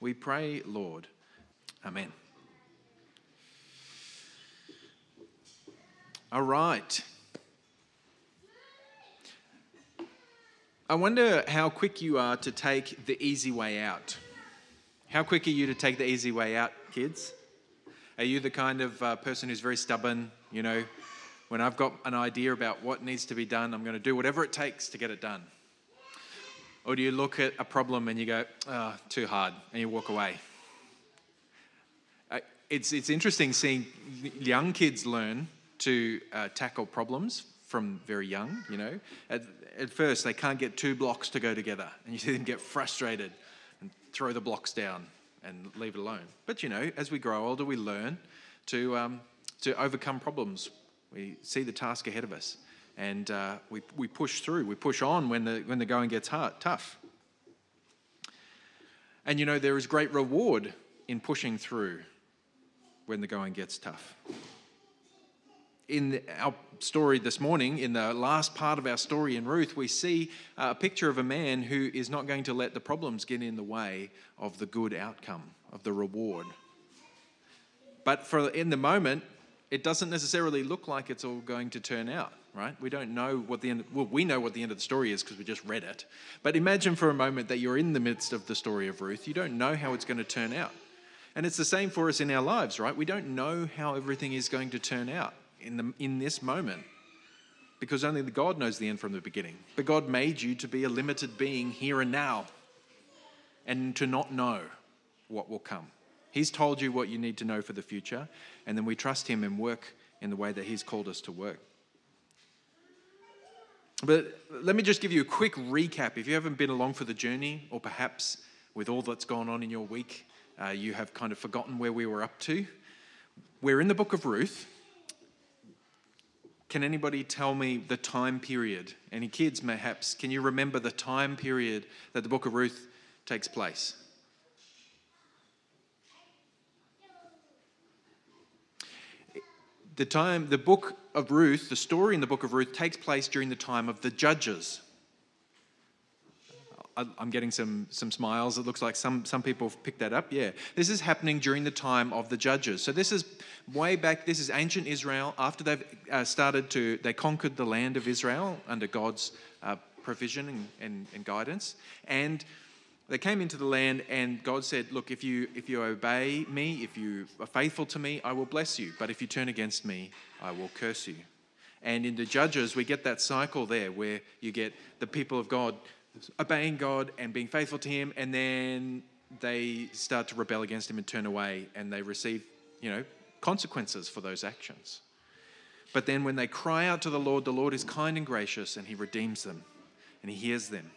We pray, Lord. Amen. All right. I wonder how quick you are to take the easy way out. How quick are you to take the easy way out, kids? Are you the kind of uh, person who's very stubborn? You know, when I've got an idea about what needs to be done, I'm going to do whatever it takes to get it done. Or do you look at a problem and you go, oh, too hard, and you walk away? Uh, it's, it's interesting seeing young kids learn to uh, tackle problems from very young, you know. At, at first, they can't get two blocks to go together, and you see them get frustrated and throw the blocks down and leave it alone. But, you know, as we grow older, we learn to, um, to overcome problems. We see the task ahead of us, and uh, we, we push through, we push on when the, when the going gets hard, tough. And, you know, there is great reward in pushing through when the going gets tough in our story this morning, in the last part of our story in Ruth, we see a picture of a man who is not going to let the problems get in the way of the good outcome, of the reward. But for in the moment, it doesn't necessarily look like it's all going to turn out, right? We don't know what the end, well, we know what the end of the story is because we just read it. But imagine for a moment that you're in the midst of the story of Ruth. You don't know how it's going to turn out. And it's the same for us in our lives, right? We don't know how everything is going to turn out in, the, in this moment because only the God knows the end from the beginning. But God made you to be a limited being here and now and to not know what will come. He's told you what you need to know for the future, and then we trust Him and work in the way that He's called us to work. But let me just give you a quick recap. If you haven't been along for the journey, or perhaps with all that's gone on in your week, uh, you have kind of forgotten where we were up to. We're in the book of Ruth, can anybody tell me the time period? Any kids, perhaps? Can you remember the time period that the book of Ruth takes place? The time, the book of Ruth, the story in the book of Ruth takes place during the time of the judges. I'm getting some, some smiles. It looks like some, some people have picked that up. Yeah. This is happening during the time of the judges. So this is way back. This is ancient Israel after they've uh, started to, they conquered the land of Israel under God's uh, provision and, and, and guidance. And they came into the land and God said, look, if you, if you obey me, if you are faithful to me, I will bless you. But if you turn against me, I will curse you. And in the Judges, we get that cycle there where you get the people of God obeying God and being faithful to Him, and then they start to rebel against Him and turn away, and they receive, you know, consequences for those actions. But then when they cry out to the Lord, the Lord is kind and gracious, and He redeems them, and He hears them.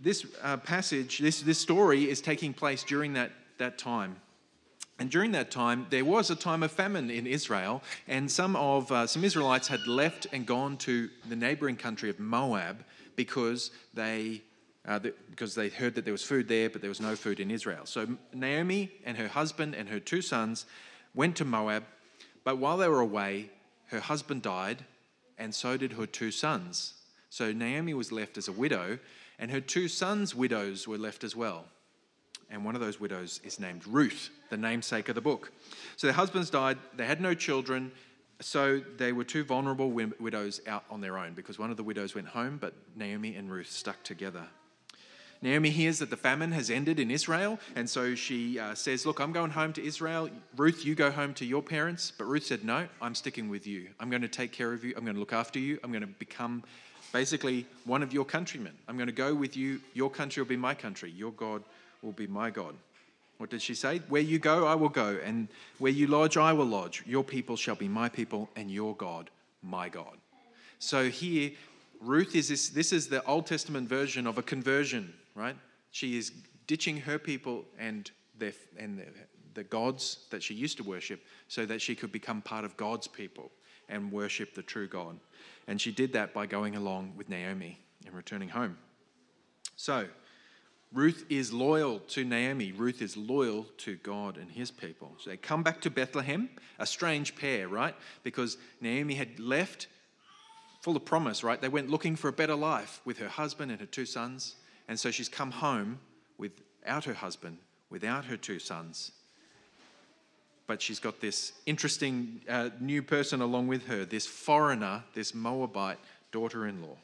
This uh, passage, this, this story is taking place during that, that time. And during that time, there was a time of famine in Israel, and some of uh, some Israelites had left and gone to the neighboring country of Moab because they uh, the, because they heard that there was food there, but there was no food in Israel. So Naomi and her husband and her two sons went to Moab, but while they were away, her husband died, and so did her two sons. So Naomi was left as a widow, and her two sons' widows were left as well and one of those widows is named Ruth, the namesake of the book. So their husbands died, they had no children, so they were two vulnerable widows out on their own because one of the widows went home, but Naomi and Ruth stuck together. Naomi hears that the famine has ended in Israel, and so she uh, says, Look, I'm going home to Israel. Ruth, you go home to your parents. But Ruth said, No, I'm sticking with you. I'm going to take care of you. I'm going to look after you. I'm going to become basically one of your countrymen. I'm going to go with you. Your country will be my country. Your God will be my God. What did she say? Where you go, I will go, and where you lodge, I will lodge. Your people shall be my people, and your God, my God. So here, Ruth is this, this is the Old Testament version of a conversion, right? She is ditching her people and their, and their, the gods that she used to worship so that she could become part of God's people and worship the true God. And she did that by going along with Naomi and returning home. So, Ruth is loyal to Naomi. Ruth is loyal to God and his people. So they come back to Bethlehem, a strange pair, right? Because Naomi had left full of promise, right? They went looking for a better life with her husband and her two sons. And so she's come home without her husband, without her two sons. But she's got this interesting uh, new person along with her, this foreigner, this Moabite daughter in law.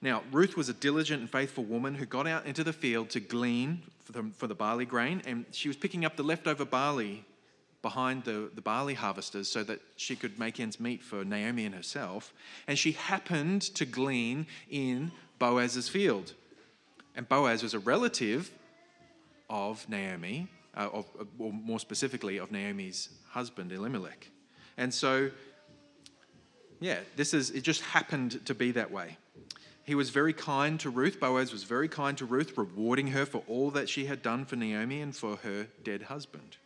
Now, Ruth was a diligent and faithful woman who got out into the field to glean for the, for the barley grain, and she was picking up the leftover barley behind the, the barley harvesters so that she could make ends meet for Naomi and herself. And she happened to glean in Boaz's field. And Boaz was a relative of Naomi, uh, of, or more specifically, of Naomi's husband, Elimelech. And so, yeah, this is, it just happened to be that way. He was very kind to Ruth. Boaz was very kind to Ruth, rewarding her for all that she had done for Naomi and for her dead husband.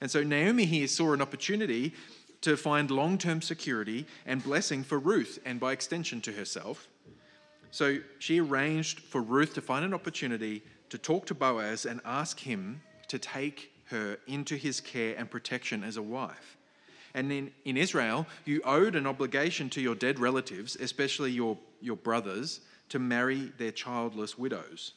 And so Naomi here saw an opportunity to find long term security and blessing for Ruth and by extension to herself. So she arranged for Ruth to find an opportunity to talk to Boaz and ask him to take her into his care and protection as a wife. And in, in Israel, you owed an obligation to your dead relatives, especially your, your brothers, to marry their childless widows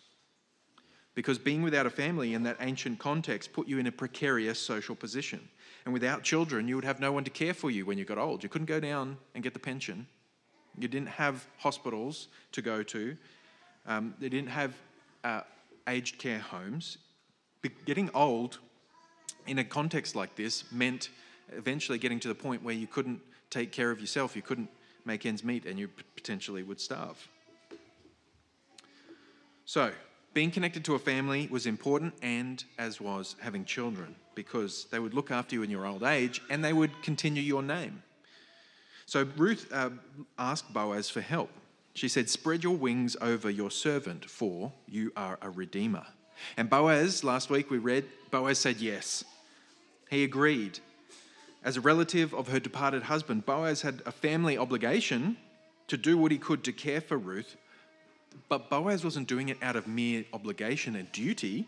because being without a family in that ancient context put you in a precarious social position. And without children, you would have no one to care for you when you got old. You couldn't go down and get the pension. You didn't have hospitals to go to. Um, they didn't have uh, aged care homes. Be- getting old in a context like this meant eventually getting to the point where you couldn't take care of yourself, you couldn't make ends meet, and you potentially would starve. So, being connected to a family was important, and as was having children, because they would look after you in your old age and they would continue your name. So Ruth uh, asked Boaz for help. She said, Spread your wings over your servant, for you are a redeemer. And Boaz, last week we read, Boaz said yes. He agreed. As a relative of her departed husband, Boaz had a family obligation to do what he could to care for Ruth but Boaz wasn't doing it out of mere obligation and duty.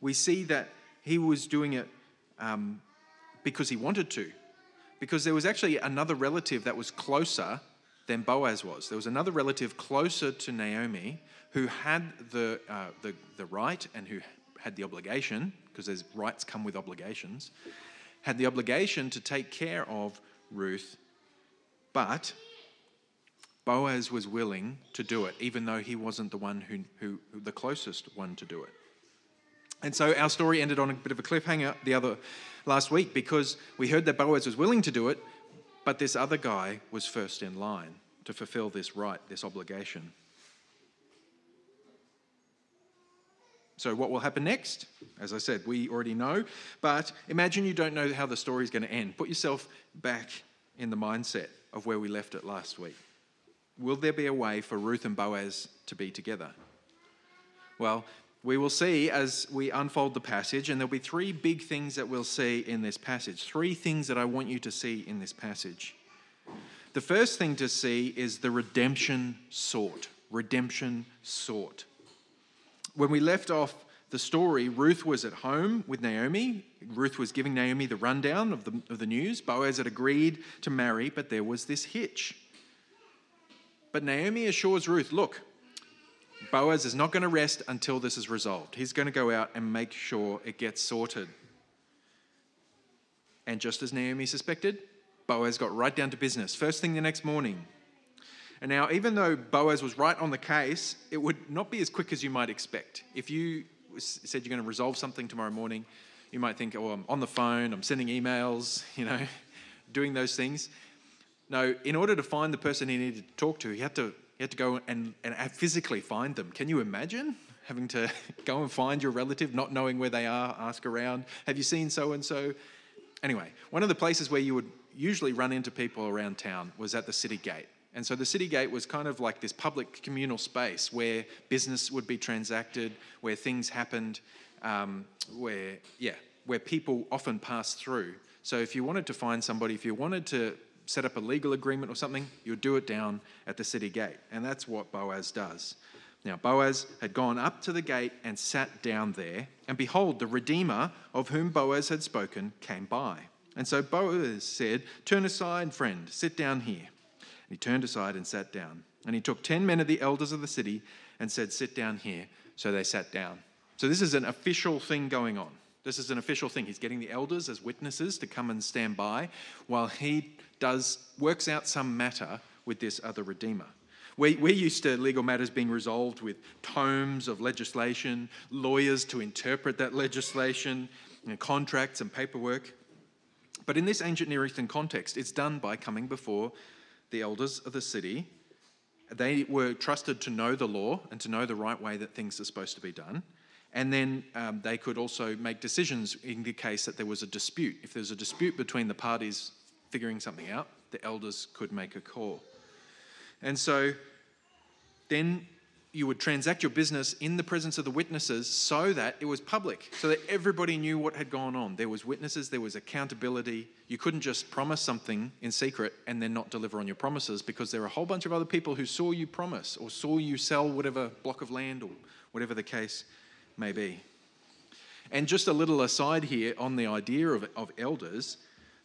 We see that he was doing it um, because he wanted to, because there was actually another relative that was closer than Boaz was. There was another relative closer to Naomi who had the, uh, the, the right and who had the obligation, because there's rights come with obligations, had the obligation to take care of Ruth, but Boaz was willing to do it, even though he wasn't the one who, who, who, the closest one to do it. And so our story ended on a bit of a cliffhanger the other last week because we heard that Boaz was willing to do it, but this other guy was first in line to fulfill this right, this obligation. So, what will happen next? As I said, we already know, but imagine you don't know how the story is going to end. Put yourself back in the mindset of where we left it last week. Will there be a way for Ruth and Boaz to be together? Well, we will see as we unfold the passage, and there'll be three big things that we'll see in this passage. Three things that I want you to see in this passage. The first thing to see is the redemption sought. Redemption sought. When we left off the story, Ruth was at home with Naomi. Ruth was giving Naomi the rundown of the, of the news. Boaz had agreed to marry, but there was this hitch. But Naomi assures Ruth, look, Boaz is not going to rest until this is resolved. He's going to go out and make sure it gets sorted. And just as Naomi suspected, Boaz got right down to business. First thing the next morning. And now, even though Boaz was right on the case, it would not be as quick as you might expect. If you said you're going to resolve something tomorrow morning, you might think, oh, I'm on the phone, I'm sending emails, you know, doing those things. No, in order to find the person he needed to talk to, he had to, he had to go and, and physically find them. Can you imagine having to go and find your relative, not knowing where they are, ask around? Have you seen so and so? Anyway, one of the places where you would usually run into people around town was at the city gate. And so the city gate was kind of like this public communal space where business would be transacted, where things happened, um, where, yeah, where people often passed through. So if you wanted to find somebody, if you wanted to set up a legal agreement or something, you would do it down at the city gate. And that's what Boaz does. Now, Boaz had gone up to the gate and sat down there, and behold, the Redeemer of whom Boaz had spoken came by. And so Boaz said, Turn aside, friend, sit down here. And he turned aside and sat down. And he took ten men of the elders of the city and said, Sit down here. So they sat down. So this is an official thing going on. This is an official thing. He's getting the elders as witnesses to come and stand by while he does works out some matter with this other redeemer. We, we're used to legal matters being resolved with tomes of legislation, lawyers to interpret that legislation, know, contracts and paperwork. But in this ancient Near Eastern context, it's done by coming before the elders of the city. They were trusted to know the law and to know the right way that things are supposed to be done. And then um, they could also make decisions in the case that there was a dispute. If there's a dispute between the parties figuring something out, the elders could make a call. And so then you would transact your business in the presence of the witnesses so that it was public, so that everybody knew what had gone on. There was witnesses, there was accountability. You couldn't just promise something in secret and then not deliver on your promises because there were a whole bunch of other people who saw you promise or saw you sell whatever block of land or whatever the case may be. And just a little aside here on the idea of, of elders,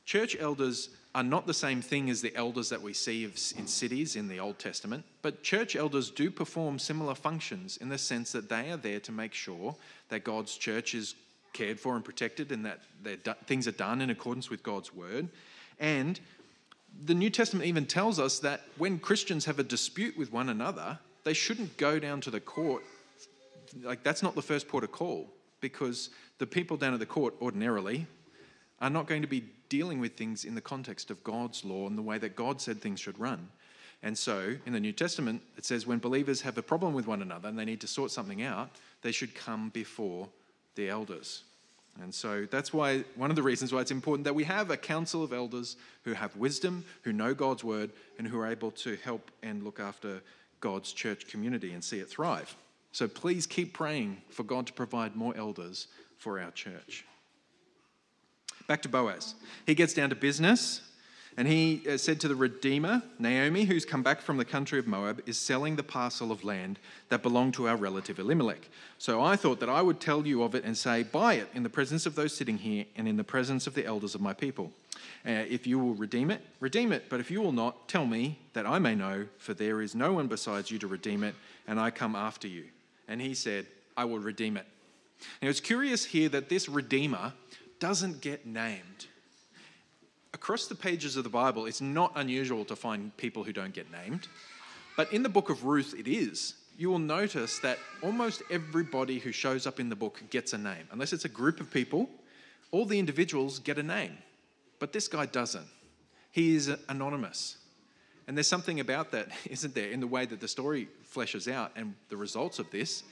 church elders are not the same thing as the elders that we see in cities in the Old Testament, but church elders do perform similar functions in the sense that they are there to make sure that God's church is cared for and protected and that things are done in accordance with God's word. And the New Testament even tells us that when Christians have a dispute with one another, they shouldn't go down to the court. Like, that's not the first port of call because the people down at the court ordinarily are not going to be dealing with things in the context of God's law and the way that God said things should run. And so in the New Testament, it says when believers have a problem with one another and they need to sort something out, they should come before the elders. And so that's why one of the reasons why it's important that we have a council of elders who have wisdom, who know God's word, and who are able to help and look after God's church community and see it thrive. So please keep praying for God to provide more elders for our church. Back to Boaz. He gets down to business and he uh, said to the Redeemer, Naomi, who's come back from the country of Moab, is selling the parcel of land that belonged to our relative Elimelech. So I thought that I would tell you of it and say, Buy it in the presence of those sitting here and in the presence of the elders of my people. Uh, if you will redeem it, redeem it. But if you will not, tell me that I may know, for there is no one besides you to redeem it, and I come after you. And he said, I will redeem it. Now it's curious here that this Redeemer doesn't get named. Across the pages of the Bible, it's not unusual to find people who don't get named. But in the book of Ruth, it is. You will notice that almost everybody who shows up in the book gets a name. Unless it's a group of people, all the individuals get a name. But this guy doesn't. He is anonymous. And there's something about that, isn't there, in the way that the story fleshes out and the results of this.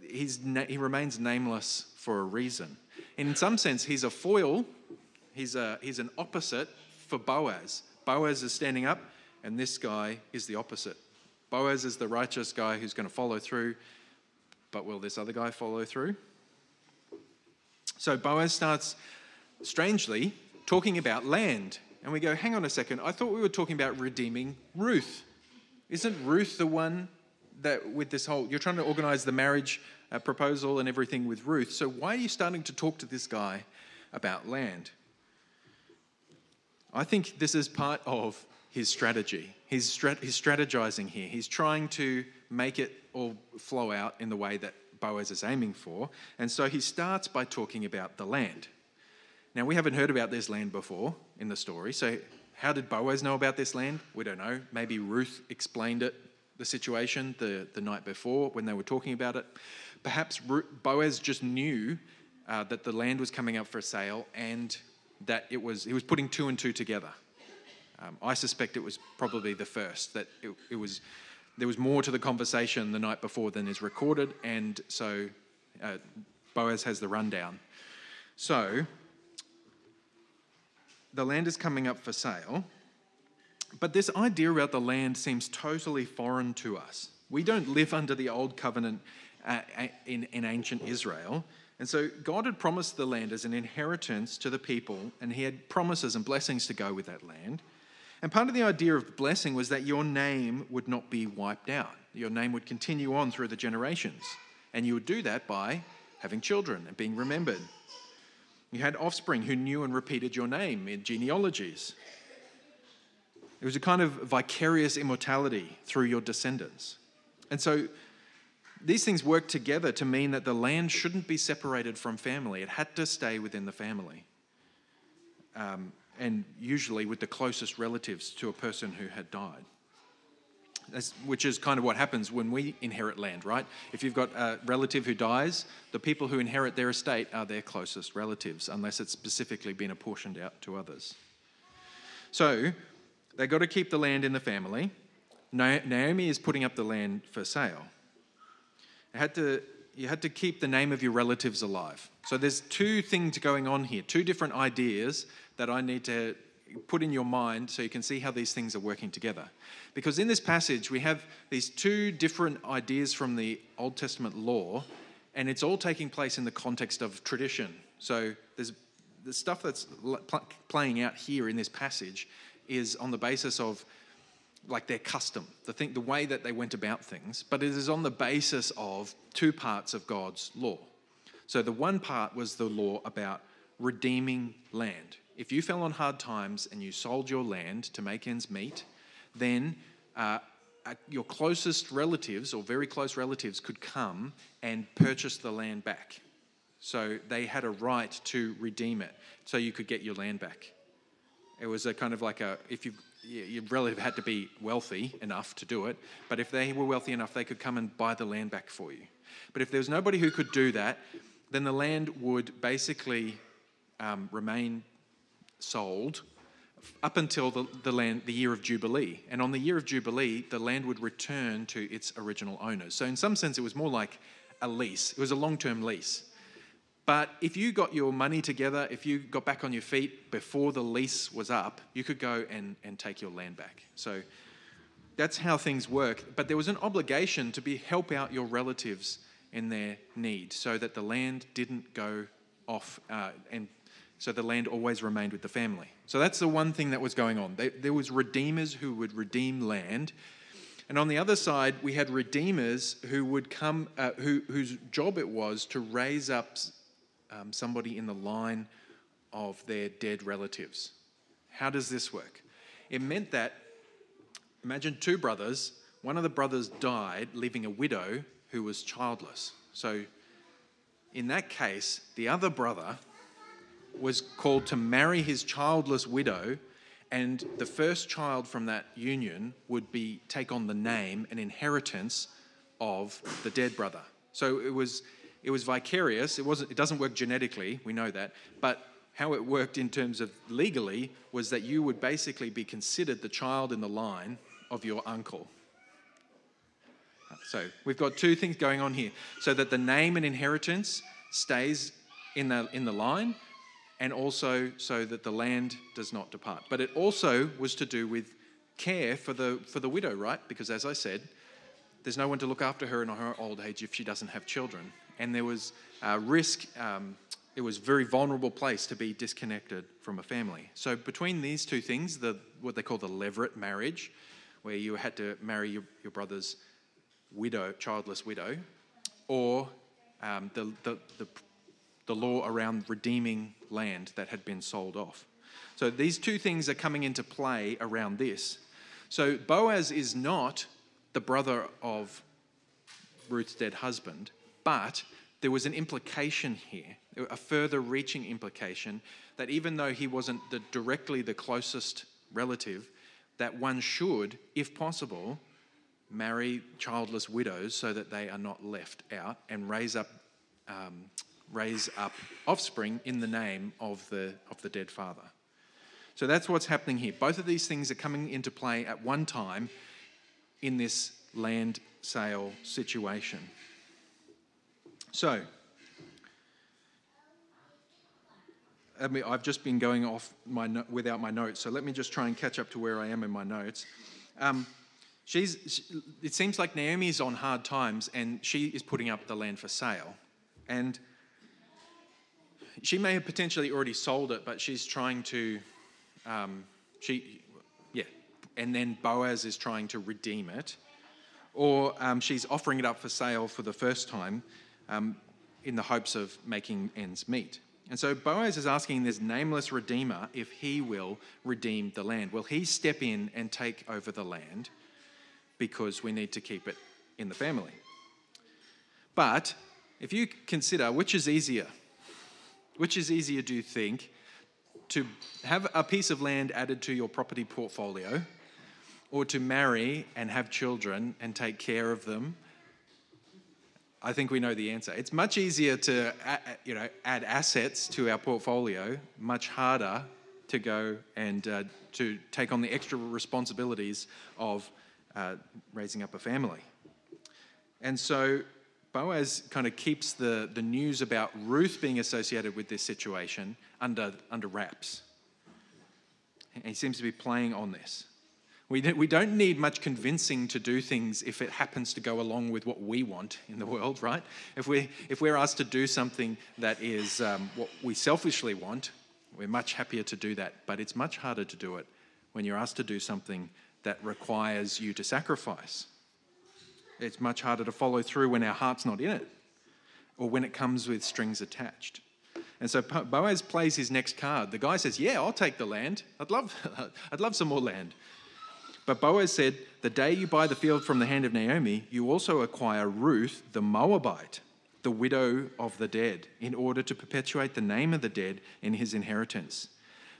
He's, he remains nameless for a reason. And in some sense, he's a foil, he's, a, he's an opposite for Boaz. Boaz is standing up, and this guy is the opposite. Boaz is the righteous guy who's going to follow through, but will this other guy follow through? So Boaz starts, strangely, talking about land. And we go, hang on a second, I thought we were talking about redeeming Ruth. Isn't Ruth the one that, with this whole, you're trying to organize the marriage uh, proposal and everything with Ruth. So why are you starting to talk to this guy about land? I think this is part of his strategy. He's, strat- he's strategizing here. He's trying to make it all flow out in the way that Boaz is aiming for. And so he starts by talking about the land. Now, we haven't heard about this land before in the story. So, how did Boaz know about this land? We don't know. Maybe Ruth explained it, the situation, the, the night before when they were talking about it. Perhaps Boaz just knew uh, that the land was coming up for sale and that it was, he was putting two and two together. Um, I suspect it was probably the first, that it, it, was, there was more to the conversation the night before than is recorded, and so uh, Boaz has the rundown. So, the land is coming up for sale, but this idea about the land seems totally foreign to us. We don't live under the old covenant uh, in, in ancient Israel. And so God had promised the land as an inheritance to the people, and He had promises and blessings to go with that land. And part of the idea of blessing was that your name would not be wiped out. Your name would continue on through the generations. And you would do that by having children and being remembered. You had offspring who knew and repeated your name in genealogies. It was a kind of vicarious immortality through your descendants. And so these things work together to mean that the land shouldn't be separated from family. It had to stay within the family. Um, and usually with the closest relatives to a person who had died. Which is kind of what happens when we inherit land, right? If you've got a relative who dies, the people who inherit their estate are their closest relatives, unless it's specifically been apportioned out to others. So they've got to keep the land in the family. Naomi is putting up the land for sale. It had to, you had to keep the name of your relatives alive. So there's two things going on here, two different ideas that I need to put in your mind so you can see how these things are working together. Because in this passage, we have these two different ideas from the Old Testament law, and it's all taking place in the context of tradition. So there's the stuff that's playing out here in this passage is on the basis of like their custom, the thing, the way that they went about things, but it is on the basis of two parts of God's law. So the one part was the law about redeeming land. If you fell on hard times and you sold your land to make ends meet, then uh, your closest relatives or very close relatives could come and purchase the land back. So they had a right to redeem it so you could get your land back. It was a kind of like a, if you, your relative had to be wealthy enough to do it, but if they were wealthy enough, they could come and buy the land back for you. But if there was nobody who could do that, then the land would basically um, remain sold up until the, the land the year of jubilee. And on the year of jubilee the land would return to its original owners. So in some sense it was more like a lease. It was a long-term lease. But if you got your money together if you got back on your feet before the lease was up you could go and, and take your land back. So that's how things work. But there was an obligation to be help out your relatives in their need so that the land didn't go off uh, and so the land always remained with the family. So that's the one thing that was going on. there was redeemers who would redeem land, and on the other side we had redeemers who would come, uh, who, whose job it was to raise up um, somebody in the line of their dead relatives. How does this work? It meant that imagine two brothers. One of the brothers died, leaving a widow who was childless. So in that case, the other brother was called to marry his childless widow, and the first child from that union would be take on the name and inheritance of the dead brother. So it was it was vicarious. It wasn't. It doesn't work genetically. We know that, but how it worked in terms of legally was that you would basically be considered the child in the line of your uncle. So we've got two things going on here. So that the name and inheritance stays in the in the line, and also so that the land does not depart. But it also was to do with care for the, for the widow, right? Because as I said, there's no one to look after her in her old age if she doesn't have children. And there was uh, risk, um, it was a very vulnerable place to be disconnected from a family. So between these two things, the, what they call the levirate marriage, where you had to marry your, your brother's widow, childless widow, or um, the, the, the the law around redeeming land that had been sold off. So these two things are coming into play around this. So Boaz is not the brother of Ruth's dead husband, but there was an implication here, a further reaching implication that even though he wasn't the, directly the closest relative, that one should, if possible, marry childless widows so that they are not left out and raise up um, raise up offspring in the name of the, of the dead father. So that's what's happening here. Both of these things are coming into play at one time in this land sale situation. So, I mean, I've just been going off my no- without my notes, so let me just try and catch up to where I am in my notes. Um, she's, she, it seems like Naomi is on hard times and she is putting up the land for sale. And she may have potentially already sold it, but she's trying to, um, she, yeah, and then Boaz is trying to redeem it, or um, she's offering it up for sale for the first time um, in the hopes of making ends meet. And so Boaz is asking this nameless redeemer if he will redeem the land. Will he step in and take over the land because we need to keep it in the family? But if you consider which is easier, which is easier, do you think, to have a piece of land added to your property portfolio or to marry and have children and take care of them? I think we know the answer. It's much easier to you know, add assets to our portfolio, much harder to go and uh, to take on the extra responsibilities of uh, raising up a family. And so Boaz kind of keeps the, the news about Ruth being associated with this situation under, under wraps. And he seems to be playing on this. We, we don't need much convincing to do things if it happens to go along with what we want in the world, right? If, we, if we're asked to do something that is um, what we selfishly want, we're much happier to do that. But it's much harder to do it when you're asked to do something that requires you to sacrifice. It's much harder to follow through when our heart's not in it or when it comes with strings attached. And so Boaz plays his next card. The guy says, Yeah, I'll take the land. I'd love, I'd love some more land. But Boaz said, The day you buy the field from the hand of Naomi, you also acquire Ruth the Moabite, the widow of the dead, in order to perpetuate the name of the dead in his inheritance.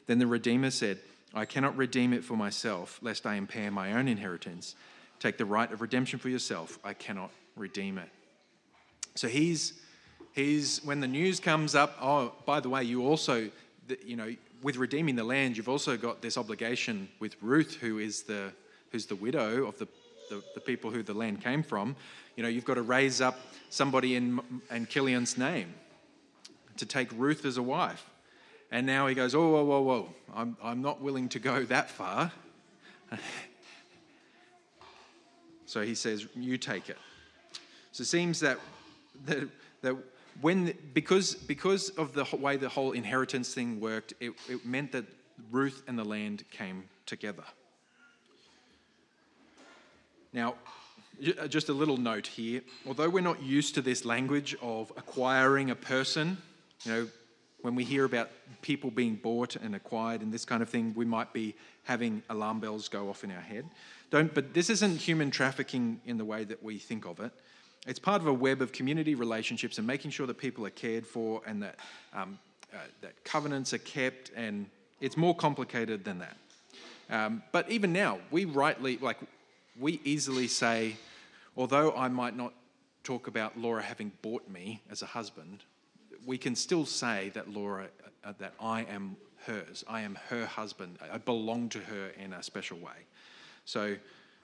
Then the Redeemer said, I cannot redeem it for myself, lest I impair my own inheritance. Take the right of redemption for yourself. I cannot redeem it. So he's, he's when the news comes up, oh, by the way, you also, you know, with redeeming the land, you've also got this obligation with Ruth, who is the, who's the widow of the, the, the people who the land came from. You know, you've got to raise up somebody in, in Chilion's name to take Ruth as a wife. And now he goes, oh, whoa, whoa, whoa, I'm, I'm not willing to go that far. So he says, You take it. So it seems that, that, that when, because, because of the way the whole inheritance thing worked, it, it meant that Ruth and the land came together. Now, uh, just a little note here. Although we're not used to this language of acquiring a person, you know, when we hear about people being bought and acquired and this kind of thing, we might be having alarm bells go off in our head. Don't, but this isn't human trafficking in the way that we think of it. It's part of a web of community relationships and making sure that people are cared for and that, um, uh, that covenants are kept, and it's more complicated than that. Um, but even now, we rightly, like, we easily say, although I might not talk about Laura having bought me as a husband, we can still say that Laura, uh, that I am hers. I am her husband. I belong to her in a special way. So,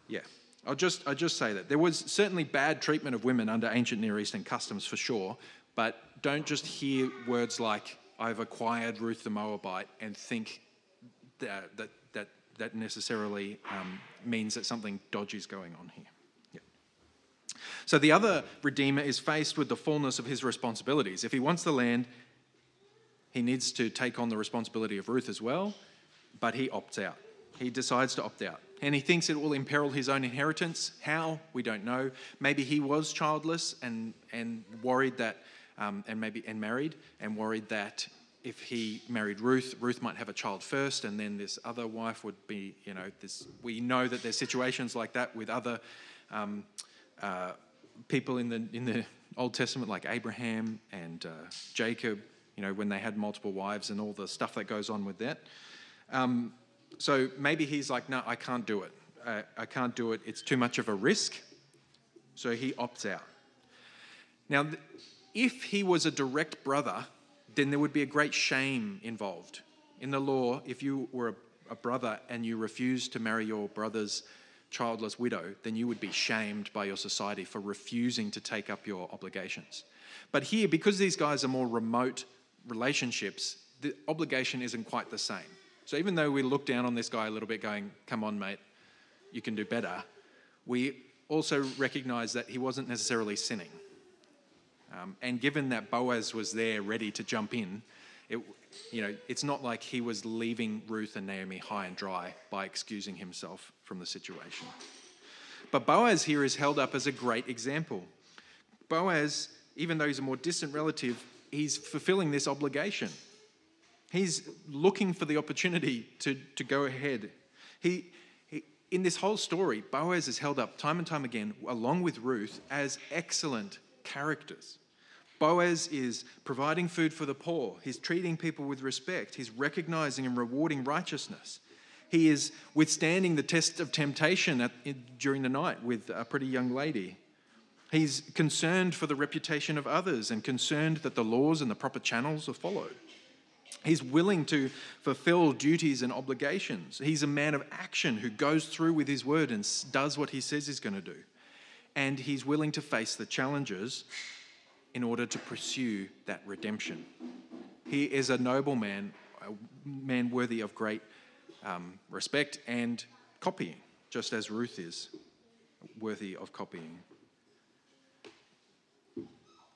yeah, I'll just, I'll just say that. There was certainly bad treatment of women under ancient Near Eastern customs for sure, but don't just hear words like, I've acquired Ruth the Moabite and think that, that, that, that necessarily um, means that something dodgy is going on here. So the other Redeemer is faced with the fullness of his responsibilities. If he wants the land, he needs to take on the responsibility of Ruth as well, but he opts out. He decides to opt out and he thinks it will imperil his own inheritance. How? We don't know. Maybe he was childless and, and worried that, um, and maybe and married, and worried that if he married Ruth, Ruth might have a child first, and then this other wife would be, you know, this. We know that there's situations like that with other um, uh, people in the in the Old Testament, like Abraham and uh, Jacob. You know, when they had multiple wives and all the stuff that goes on with that. Um, so maybe he's like, no, I can't do it. Uh, I can't do it. It's too much of a risk. So he opts out. Now, if he was a direct brother, then there would be a great shame involved. In the law, if you were a, a brother and you refused to marry your brother's childless widow, then you would be shamed by your society for refusing to take up your obligations. But here, because these guys are more remote relationships, the obligation isn't quite the same. So even though we look down on this guy a little bit, going, come on, mate, you can do better, we also recognize that he wasn't necessarily sinning. Um, and given that Boaz was there ready to jump in, it, you know, it's not like he was leaving Ruth and Naomi high and dry by excusing himself from the situation. But Boaz here is held up as a great example. Boaz, even though he's a more distant relative, he's fulfilling this obligation. He's looking for the opportunity to, to go ahead. He, he, in this whole story, Boaz is held up time and time again, along with Ruth, as excellent characters. Boaz is providing food for the poor. He's treating people with respect. He's recognizing and rewarding righteousness. He is withstanding the test of temptation at, during the night with a pretty young lady. He's concerned for the reputation of others and concerned that the laws and the proper channels are followed. He's willing to fulfill duties and obligations. He's a man of action who goes through with his word and does what he says he's going to do. And he's willing to face the challenges in order to pursue that redemption. He is a noble man, a man worthy of great um, respect and copying, just as Ruth is worthy of copying.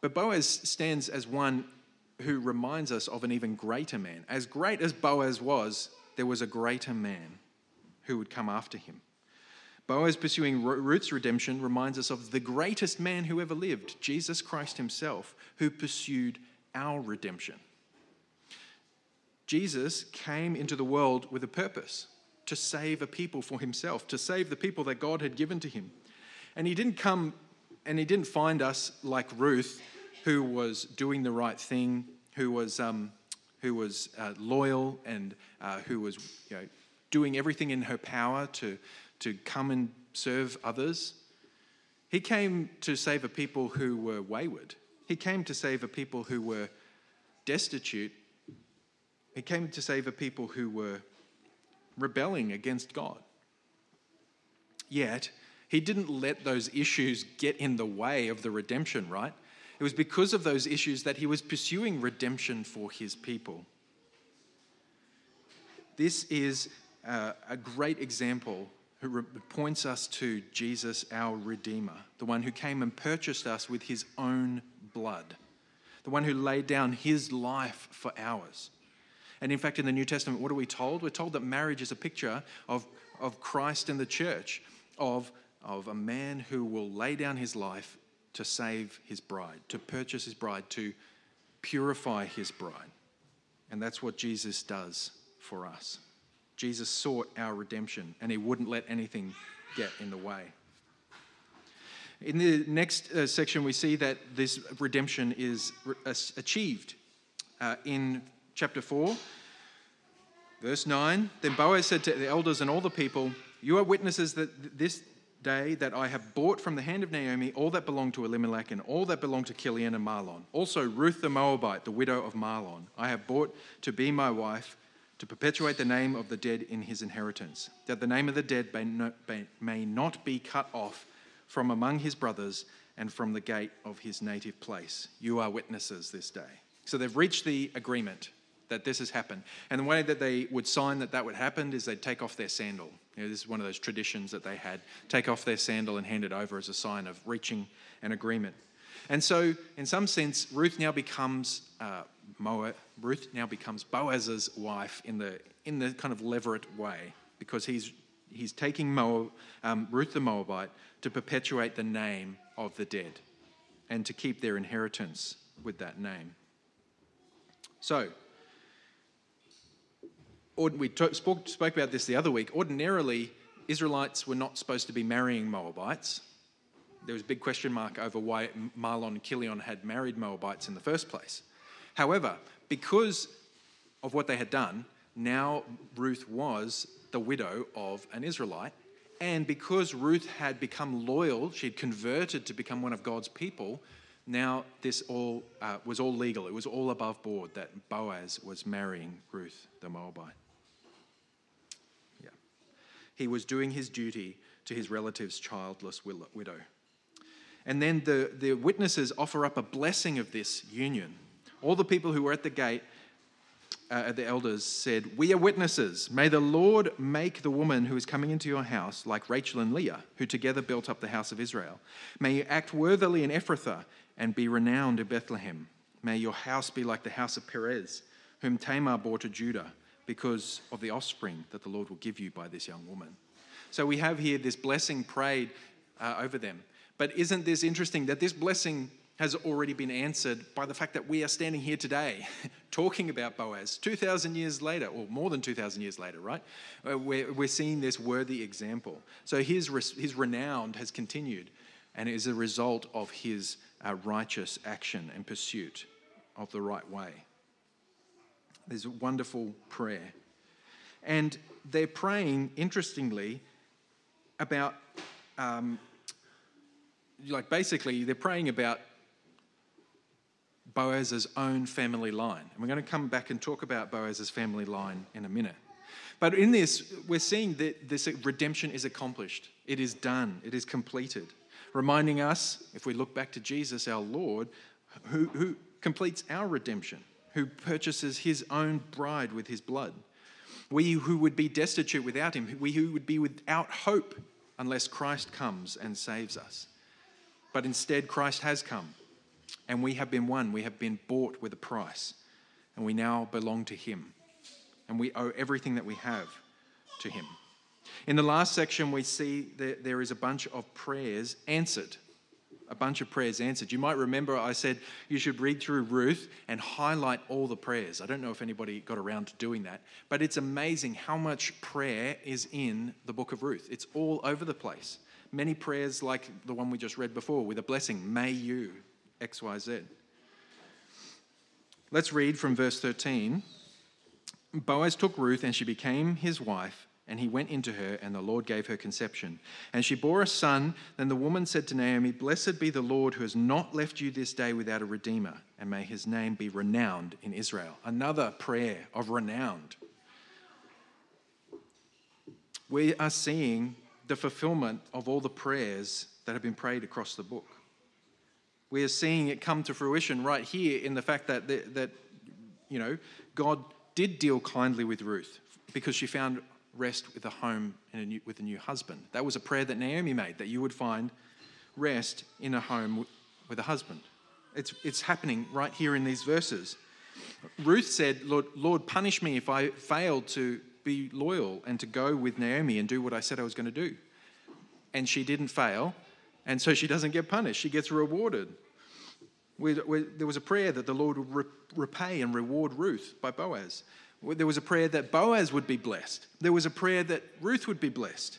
But Boaz stands as one who reminds us of an even greater man. As great as Boaz was, there was a greater man who would come after him. Boaz pursuing Ruth's redemption reminds us of the greatest man who ever lived, Jesus Christ himself, who pursued our redemption. Jesus came into the world with a purpose to save a people for himself, to save the people that God had given to him. And he didn't come and he didn't find us like Ruth, who was doing the right thing, who was, um, who was uh, loyal, and uh, who was you know, doing everything in her power to, to come and serve others. He came to save a people who were wayward. He came to save a people who were destitute he came to save a people who were rebelling against God. Yet, he didn't let those issues get in the way of the redemption, right? It was because of those issues that he was pursuing redemption for his people. This is uh, a great example who points us to Jesus, our Redeemer, the one who came and purchased us with his own blood, the one who laid down his life for ours. And in fact, in the New Testament, what are we told? We're told that marriage is a picture of, of Christ and the church, of, of a man who will lay down his life to save his bride, to purchase his bride, to purify his bride. And that's what Jesus does for us. Jesus sought our redemption, and he wouldn't let anything get in the way. In the next uh, section, we see that this redemption is re- achieved uh, in chapter 4, verse 9. Then Boaz said to the elders and all the people, You are witnesses that this day that I have bought from the hand of Naomi all that belonged to Elimelech and all that belonged to Chilion and Mahlon. Also Ruth the Moabite, the widow of Mahlon, I have bought to be my wife to perpetuate the name of the dead in his inheritance, that the name of the dead may not be cut off from among his brothers and from the gate of his native place. You are witnesses this day. So they've reached the agreement that this has happened. And the way that they would sign that that would happen is they'd take off their sandal. You know, this is one of those traditions that they had take off their sandal and hand it over as a sign of reaching an agreement. And so, in some sense, Ruth now becomes uh, Moab, Ruth now becomes Boaz's wife in the in the kind of levirate way because he's he's taking Moab, um, Ruth the Moabite to perpetuate the name of the dead and to keep their inheritance with that name. So, we spoke, spoke about this the other week. Ordinarily, Israelites were not supposed to be marrying Moabites. There was a big question mark over why Mahlon and Chilion had married Moabites in the first place. However, because of what they had done, now Ruth was the widow of an Israelite. And because Ruth had become loyal, she'd converted to become one of God's people, now this all uh, was all legal. It was all above board that Boaz was marrying Ruth the Moabite. He was doing his duty to his relative's childless widow. And then the, the witnesses offer up a blessing of this union. All the people who were at the gate, uh, the elders, said, We are witnesses. May the Lord make the woman who is coming into your house like Rachel and Leah, who together built up the house of Israel. May you act worthily in Ephrathah and be renowned in Bethlehem. May your house be like the house of Perez, whom Tamar bore to Judah because of the offspring that the Lord will give you by this young woman. So we have here this blessing prayed uh, over them. But isn't this interesting that this blessing has already been answered by the fact that we are standing here today talking about Boaz 2,000 years later, or more than 2,000 years later, right? Uh, we're, we're seeing this worthy example. So his, his renown has continued and is a result of his uh, righteous action and pursuit of the right way. There's a wonderful prayer. And they're praying, interestingly, about, um, like basically, they're praying about Boaz's own family line. And we're going to come back and talk about Boaz's family line in a minute. But in this, we're seeing that this redemption is accomplished, it is done, it is completed. Reminding us, if we look back to Jesus, our Lord, who, who completes our redemption, who purchases his own bride with his blood. We who would be destitute without him, we who would be without hope unless Christ comes and saves us. But instead, Christ has come and we have been won. We have been bought with a price. And we now belong to Him. And we owe everything that we have to Him. In the last section, we see that there is a bunch of prayers answered. A bunch of prayers answered. You might remember I said you should read through Ruth and highlight all the prayers. I don't know if anybody got around to doing that, but it's amazing how much prayer is in the book of Ruth. It's all over the place. Many prayers, like the one we just read before, with a blessing, may you, XYZ. Let's read from verse 13. Boaz took Ruth, and she became his wife, and he went into her, and the Lord gave her conception. And she bore a son. Then the woman said to Naomi, Blessed be the Lord who has not left you this day without a redeemer, and may his name be renowned in Israel. Another prayer of renowned. We are seeing the fulfillment of all the prayers that have been prayed across the book. We are seeing it come to fruition right here in the fact that, that, that you know, God did deal kindly with Ruth because she found rest with a home and a new, with a new husband. That was a prayer that Naomi made, that you would find rest in a home with a husband. It's, it's happening right here in these verses. Ruth said, Lord, Lord, punish me if I fail to be loyal and to go with Naomi and do what I said I was going to do. And she didn't fail, and so she doesn't get punished, she gets rewarded. We, we, there was a prayer that the Lord would re, repay and reward Ruth by Boaz. There was a prayer that Boaz would be blessed. There was a prayer that Ruth would be blessed.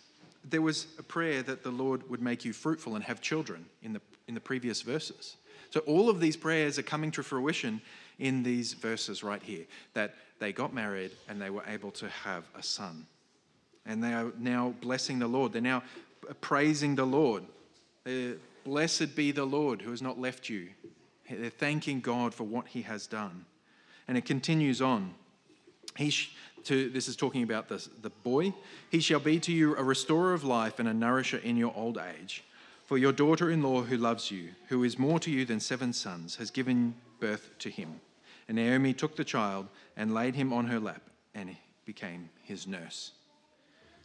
There was a prayer that the Lord would make you fruitful and have children in the, in the previous verses. So all of these prayers are coming to fruition in these verses right here that they got married and they were able to have a son. And they are now blessing the Lord. They're now praising the Lord uh, blessed be the Lord who has not left you. They're thanking God for what he has done. And it continues on. He sh- to, this is talking about the, the boy. He shall be to you a restorer of life and a nourisher in your old age. For your daughter in law, who loves you, who is more to you than seven sons, has given birth to him. And Naomi took the child and laid him on her lap and became his nurse.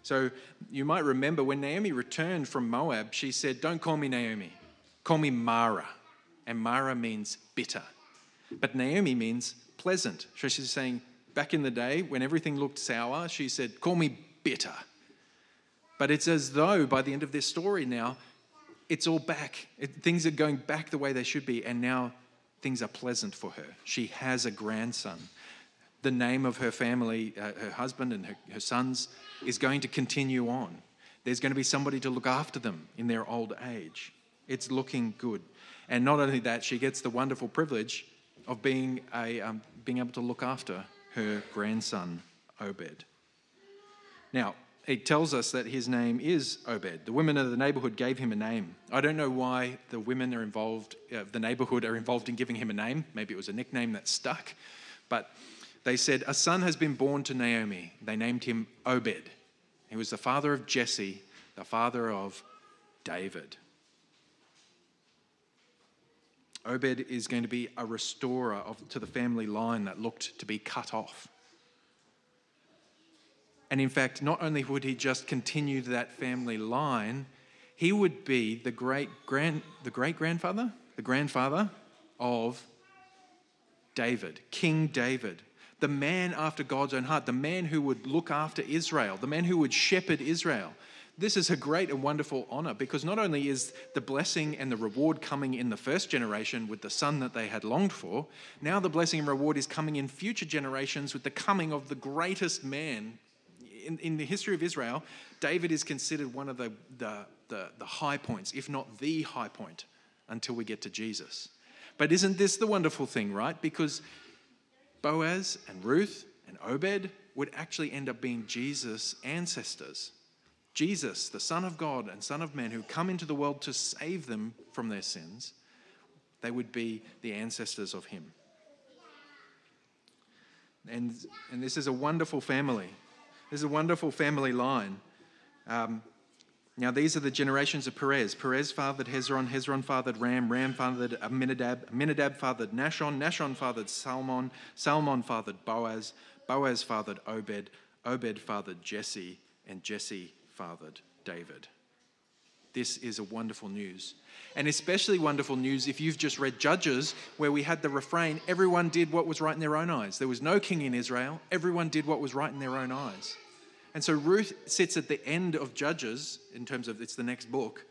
So you might remember when Naomi returned from Moab, she said, Don't call me Naomi, call me Mara. And Mara means bitter. But Naomi means pleasant. So she's saying, back in the day when everything looked sour, she said, Call me bitter. But it's as though by the end of this story now, it's all back. It, things are going back the way they should be, and now things are pleasant for her. She has a grandson the name of her family, uh, her husband and her, her sons, is going to continue on. There's going to be somebody to look after them in their old age. It's looking good. And not only that, she gets the wonderful privilege of being, a, um, being able to look after her grandson, Obed. Now, it tells us that his name is Obed. The women of the neighborhood gave him a name. I don't know why the women are involved, uh, the neighborhood are involved in giving him a name. Maybe it was a nickname that stuck. But they said, A son has been born to Naomi. They named him Obed. He was the father of Jesse, the father of David. Obed is going to be a restorer of, to the family line that looked to be cut off. And in fact, not only would he just continue that family line, he would be the great grand the great grandfather, the grandfather of David, King David, the man after God's own heart, the man who would look after Israel, the man who would shepherd Israel, This is a great and wonderful honor because not only is the blessing and the reward coming in the first generation with the son that they had longed for, now the blessing and reward is coming in future generations with the coming of the greatest man. In, in the history of Israel, David is considered one of the, the, the, the high points, if not the high point, until we get to Jesus. But isn't this the wonderful thing, right? Because Boaz and Ruth and Obed would actually end up being Jesus' ancestors. Jesus, the Son of God and Son of Man, who come into the world to save them from their sins, they would be the ancestors of him. And, and this is a wonderful family. This is a wonderful family line. Um, now, these are the generations of Perez. Perez fathered Hezron, Hezron fathered Ram, Ram fathered Amminadab, Amminadab fathered Nahshon, Nahshon fathered Salmon, Salmon fathered Boaz, Boaz fathered Obed, Obed fathered Jesse, and Jesse fathered David. This is a wonderful news. And especially wonderful news if you've just read Judges, where we had the refrain everyone did what was right in their own eyes. There was no king in Israel, everyone did what was right in their own eyes. And so Ruth sits at the end of Judges, in terms of it's the next book,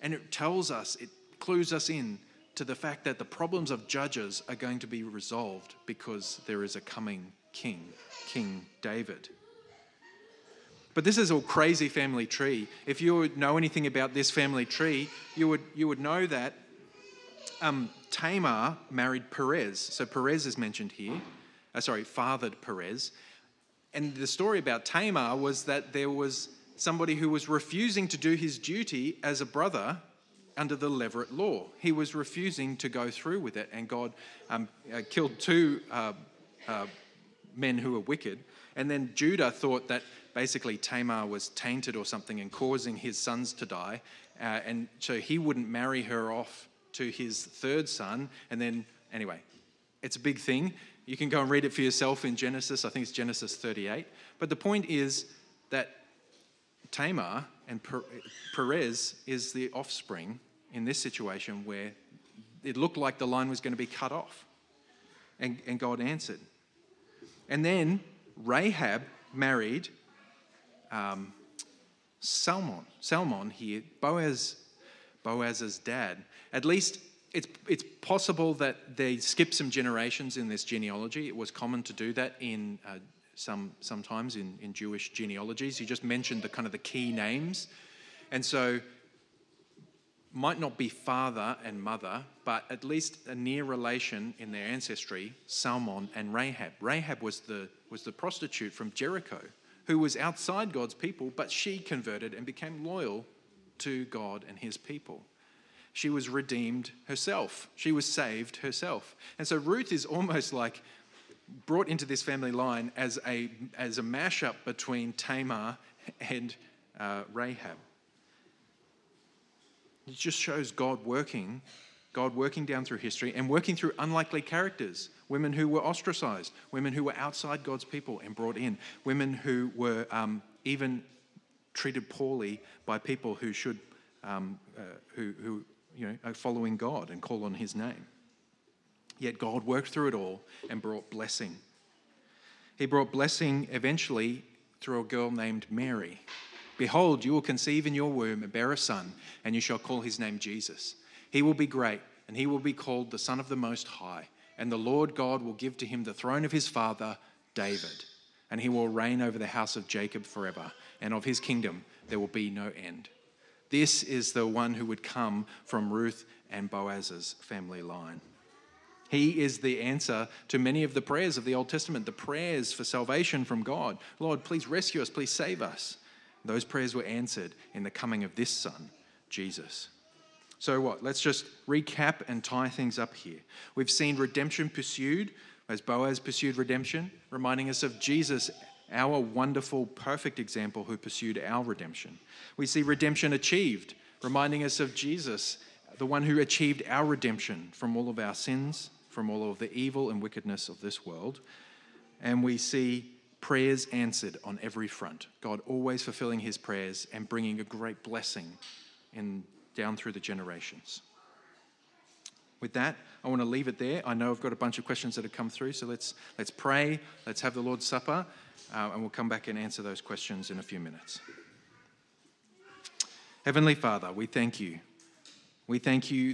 and it tells us, it clues us in to the fact that the problems of Judges are going to be resolved because there is a coming king, King David. But this is all crazy family tree. If you know anything about this family tree, you would, you would know that um, Tamar married Perez. So Perez is mentioned here. Uh, sorry, fathered Perez. And the story about Tamar was that there was somebody who was refusing to do his duty as a brother under the Levirate law. He was refusing to go through with it, and God um, uh, killed two uh, uh, men who were wicked. And then Judah thought that basically Tamar was tainted or something and causing his sons to die. Uh, and so he wouldn't marry her off to his third son. And then, anyway, it's a big thing. You can go and read it for yourself in Genesis. I think it's Genesis 38. But the point is that Tamar and Perez is the offspring in this situation where it looked like the line was going to be cut off. And, and God answered. And then Rahab married um, Salmon. Salmon here, Boaz, Boaz's dad. At least it's, it's possible that they skip some generations in this genealogy. It was common to do that in uh, some sometimes in, in Jewish genealogies. You just mentioned the kind of the key names, and so might not be father and mother, but at least a near relation in their ancestry, Salmon and Rahab. Rahab was the was the prostitute from Jericho who was outside God's people, but she converted and became loyal to God and his people. She was redeemed herself. She was saved herself. And so Ruth is almost like brought into this family line as a, as a mashup between Tamar and uh, Rahab. It just shows God working, God working down through history and working through unlikely characters women who were ostracized, women who were outside God's people and brought in, women who were um, even treated poorly by people who should, um, uh, who, who you know, following God and call on His name. Yet God worked through it all and brought blessing. He brought blessing eventually through a girl named Mary. Behold, you will conceive in your womb and bear a son, and you shall call his name Jesus. He will be great, and he will be called the Son of the Most High and the Lord God will give to him the throne of his father, David, and he will reign over the house of Jacob forever, and of his kingdom there will be no end. This is the one who would come from Ruth and Boaz's family line. He is the answer to many of the prayers of the Old Testament, the prayers for salvation from God. Lord, please rescue us, please save us. Those prayers were answered in the coming of this Son, Jesus. So, what? Let's just recap and tie things up here. We've seen redemption pursued as Boaz pursued redemption, reminding us of Jesus, our wonderful, perfect example who pursued our redemption. We see redemption achieved, reminding us of Jesus, the one who achieved our redemption from all of our sins, from all of the evil and wickedness of this world. And we see prayers answered on every front. God always fulfilling his prayers and bringing a great blessing in down through the generations. With that, I want to leave it there. I know I've got a bunch of questions that have come through, so let's, let's pray, let's have the Lord's Supper, uh, and we'll come back and answer those questions in a few minutes. Heavenly Father, we thank you. We thank you